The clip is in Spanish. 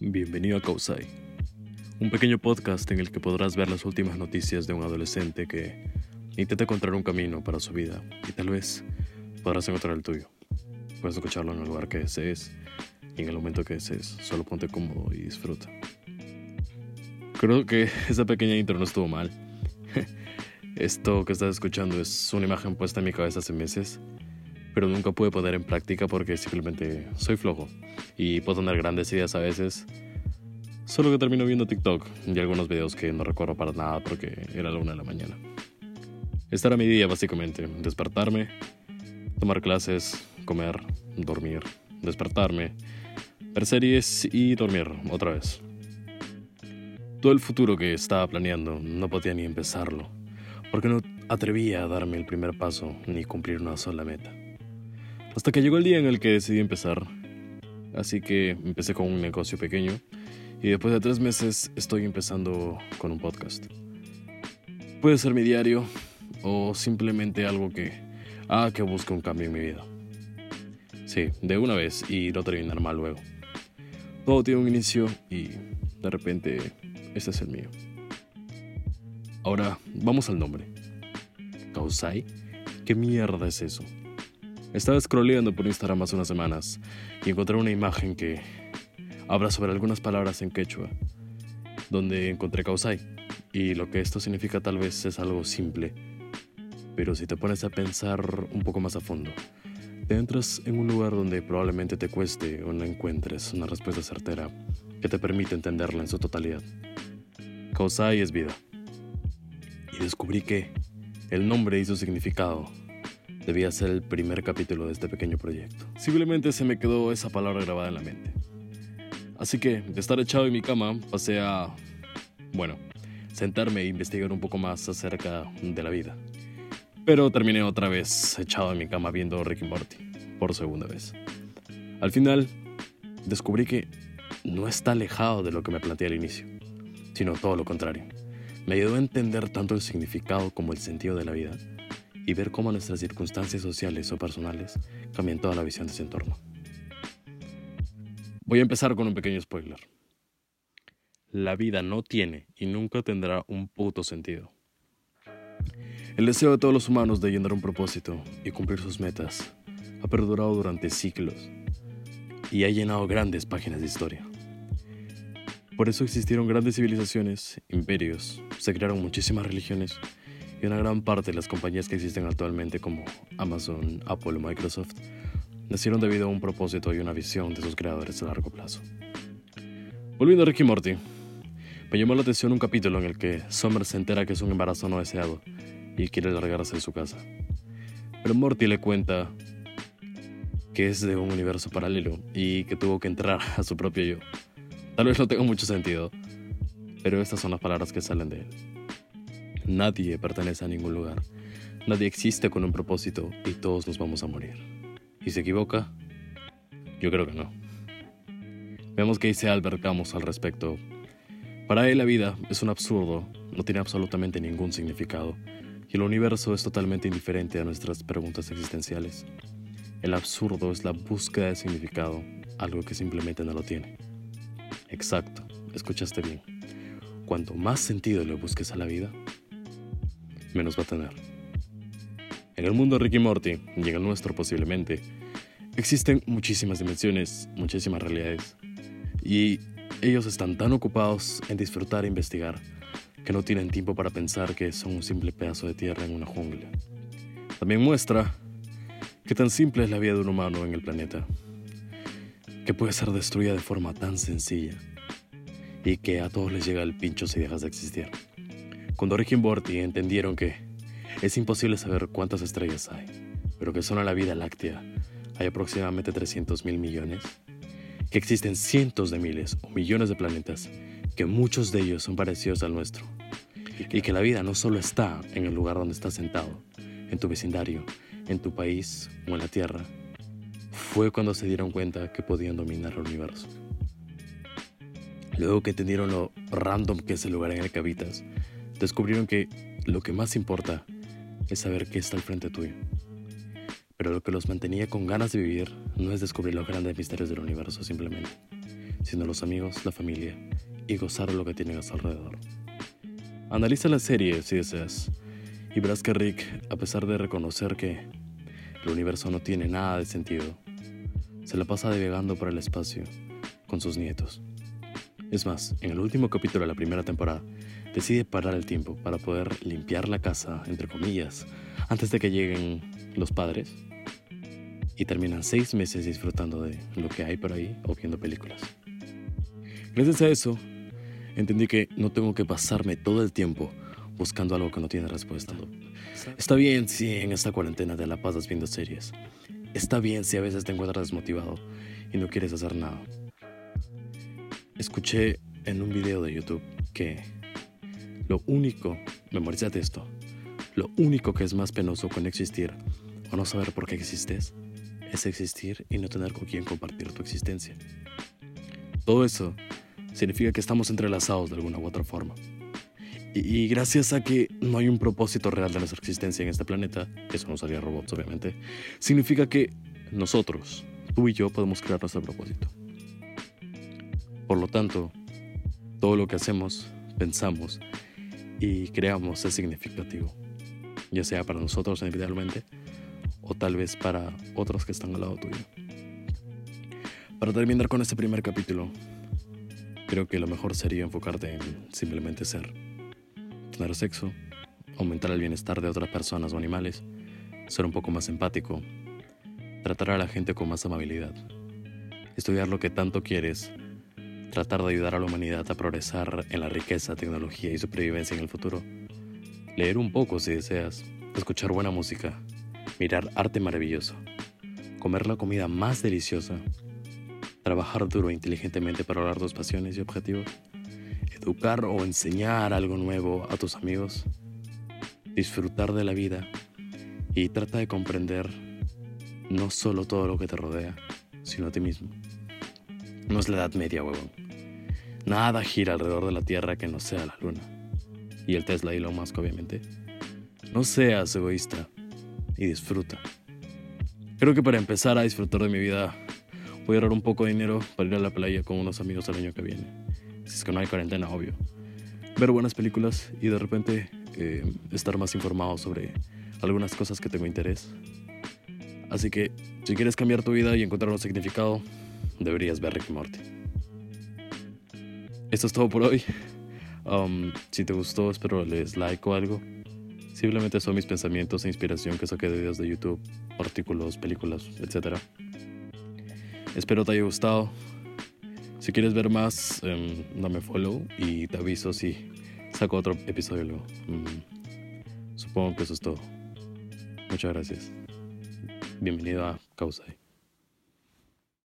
Bienvenido a Kausai, un pequeño podcast en el que podrás ver las últimas noticias de un adolescente que intenta encontrar un camino para su vida y tal vez podrás encontrar el tuyo. Puedes escucharlo en el lugar que desees y en el momento que desees. Solo ponte cómodo y disfruta. Creo que esa pequeña intro no estuvo mal. Esto que estás escuchando es una imagen puesta en mi cabeza hace meses pero nunca pude poner en práctica porque simplemente soy flojo y puedo tener grandes ideas a veces. Solo que termino viendo TikTok y algunos videos que no recuerdo para nada porque era la una de la mañana. Este era mi día básicamente, despertarme, tomar clases, comer, dormir, despertarme, ver series y dormir otra vez. Todo el futuro que estaba planeando no podía ni empezarlo, porque no atrevía a darme el primer paso ni cumplir una sola meta. Hasta que llegó el día en el que decidí empezar. Así que empecé con un negocio pequeño y después de tres meses estoy empezando con un podcast. Puede ser mi diario o simplemente algo que haga que busque un cambio en mi vida. Sí, de una vez y no terminar mal luego. Todo tiene un inicio y de repente este es el mío. Ahora, vamos al nombre. ¿Kausai? ¿Qué mierda es eso? Estaba scrolleando por Instagram hace unas semanas y encontré una imagen que habla sobre algunas palabras en quechua, donde encontré causai, y lo que esto significa tal vez es algo simple, pero si te pones a pensar un poco más a fondo, te entras en un lugar donde probablemente te cueste o no encuentres una respuesta certera que te permite entenderla en su totalidad. Causai es vida. Y descubrí que el nombre y su significado debía ser el primer capítulo de este pequeño proyecto. Simplemente se me quedó esa palabra grabada en la mente. Así que, de estar echado en mi cama, pasé a, bueno, sentarme e investigar un poco más acerca de la vida. Pero terminé otra vez echado en mi cama viendo Ricky Morty, por segunda vez. Al final, descubrí que no está alejado de lo que me planteé al inicio, sino todo lo contrario. Me ayudó a entender tanto el significado como el sentido de la vida y ver cómo nuestras circunstancias sociales o personales cambian toda la visión de ese entorno. Voy a empezar con un pequeño spoiler. La vida no tiene y nunca tendrá un puto sentido. El deseo de todos los humanos de llenar un propósito y cumplir sus metas ha perdurado durante siglos y ha llenado grandes páginas de historia. Por eso existieron grandes civilizaciones, imperios, se crearon muchísimas religiones y una gran parte de las compañías que existen actualmente como Amazon, Apple o Microsoft nacieron debido a un propósito y una visión de sus creadores a largo plazo. Volviendo a Ricky Morty, me llamó la atención un capítulo en el que Summer se entera que es un embarazo no deseado y quiere largarse de su casa. Pero Morty le cuenta que es de un universo paralelo y que tuvo que entrar a su propio yo. Tal vez no tenga mucho sentido, pero estas son las palabras que salen de él. Nadie pertenece a ningún lugar. Nadie existe con un propósito y todos nos vamos a morir. ¿Y se equivoca? Yo creo que no. Vemos que dice Albert Camus al respecto. Para él la vida es un absurdo, no tiene absolutamente ningún significado, y el universo es totalmente indiferente a nuestras preguntas existenciales. El absurdo es la búsqueda de significado, algo que simplemente no lo tiene. Exacto, escuchaste bien. Cuanto más sentido le busques a la vida, menos va a tener. En el mundo de Ricky Morty, y en el nuestro posiblemente, existen muchísimas dimensiones, muchísimas realidades, y ellos están tan ocupados en disfrutar e investigar que no tienen tiempo para pensar que son un simple pedazo de tierra en una jungla. También muestra que tan simple es la vida de un humano en el planeta, que puede ser destruida de forma tan sencilla y que a todos les llega el pincho si dejas de existir. Cuando Rick y Morty entendieron que es imposible saber cuántas estrellas hay, pero que solo en la Vida Láctea hay aproximadamente 300 mil millones, que existen cientos de miles o millones de planetas, que muchos de ellos son parecidos al nuestro, y que la vida no solo está en el lugar donde estás sentado, en tu vecindario, en tu país o en la Tierra, fue cuando se dieron cuenta que podían dominar el universo. Luego que entendieron lo random que es el lugar en el que habitas, descubrieron que lo que más importa es saber qué está al frente tuyo. Pero lo que los mantenía con ganas de vivir no es descubrir los grandes misterios del universo simplemente, sino los amigos, la familia y gozar de lo que tienen a su alrededor. Analiza la serie si deseas y verás que Rick, a pesar de reconocer que el universo no tiene nada de sentido, se la pasa divagando por el espacio con sus nietos. Es más, en el último capítulo de la primera temporada, decide parar el tiempo para poder limpiar la casa, entre comillas, antes de que lleguen los padres. Y terminan seis meses disfrutando de lo que hay por ahí o viendo películas. Gracias a eso, entendí que no tengo que pasarme todo el tiempo buscando algo que no tiene respuesta. Está bien si en esta cuarentena te la pasas viendo series. Está bien si a veces te encuentras desmotivado y no quieres hacer nada. Escuché en un video de YouTube que lo único, memorízate esto, lo único que es más penoso con existir o no saber por qué existes es existir y no tener con quién compartir tu existencia. Todo eso significa que estamos entrelazados de alguna u otra forma. Y, gracias a que no hay un propósito real de nuestra existencia en este planeta, eso nos haría robots obviamente, significa que nosotros, tú y yo, podemos crear nuestro propósito. Por lo tanto, todo lo que hacemos, pensamos y creamos es significativo, ya sea para nosotros individualmente o tal vez para otros que están al lado tuyo. Para terminar con este primer capítulo, creo que lo mejor sería enfocarte en simplemente ser, tener sexo, aumentar el bienestar de otras personas o animales, ser un poco más empático, tratar a la gente con más amabilidad, estudiar lo que tanto quieres tratar de ayudar a la humanidad a progresar en la riqueza, tecnología y supervivencia en el futuro. Leer un poco si deseas, escuchar buena música, mirar arte maravilloso, comer la comida más deliciosa, trabajar duro e inteligentemente para lograr tus pasiones y objetivos, educar o enseñar algo nuevo a tus amigos, disfrutar de la vida. Y trata de comprender no solo todo lo que te rodea, sino a ti mismo. No es la Edad Media, huevón. Nada gira alrededor de la Tierra que no sea la Luna. Y el Tesla y lo Musk, obviamente. No seas egoísta y disfruta. Creo que para empezar a disfrutar de mi vida, voy a ahorrar un poco de dinero para ir a la playa con unos amigos el año que viene. Si es que no hay cuarentena, obvio. Ver buenas películas y de repente eh, estar más informado sobre algunas cosas que tengo interés. Así que, si quieres cambiar tu vida y encontrar un significado, deberías ver Rick Morty. Esto es todo por hoy. Um, si te gustó, espero les like o algo. Simplemente son mis pensamientos e inspiración que saqué de videos de YouTube, artículos, películas, etc. Espero te haya gustado. Si quieres ver más, um, dame follow y te aviso si saco otro episodio. Mm, supongo que eso es todo. Muchas gracias. Bienvenido a Causai.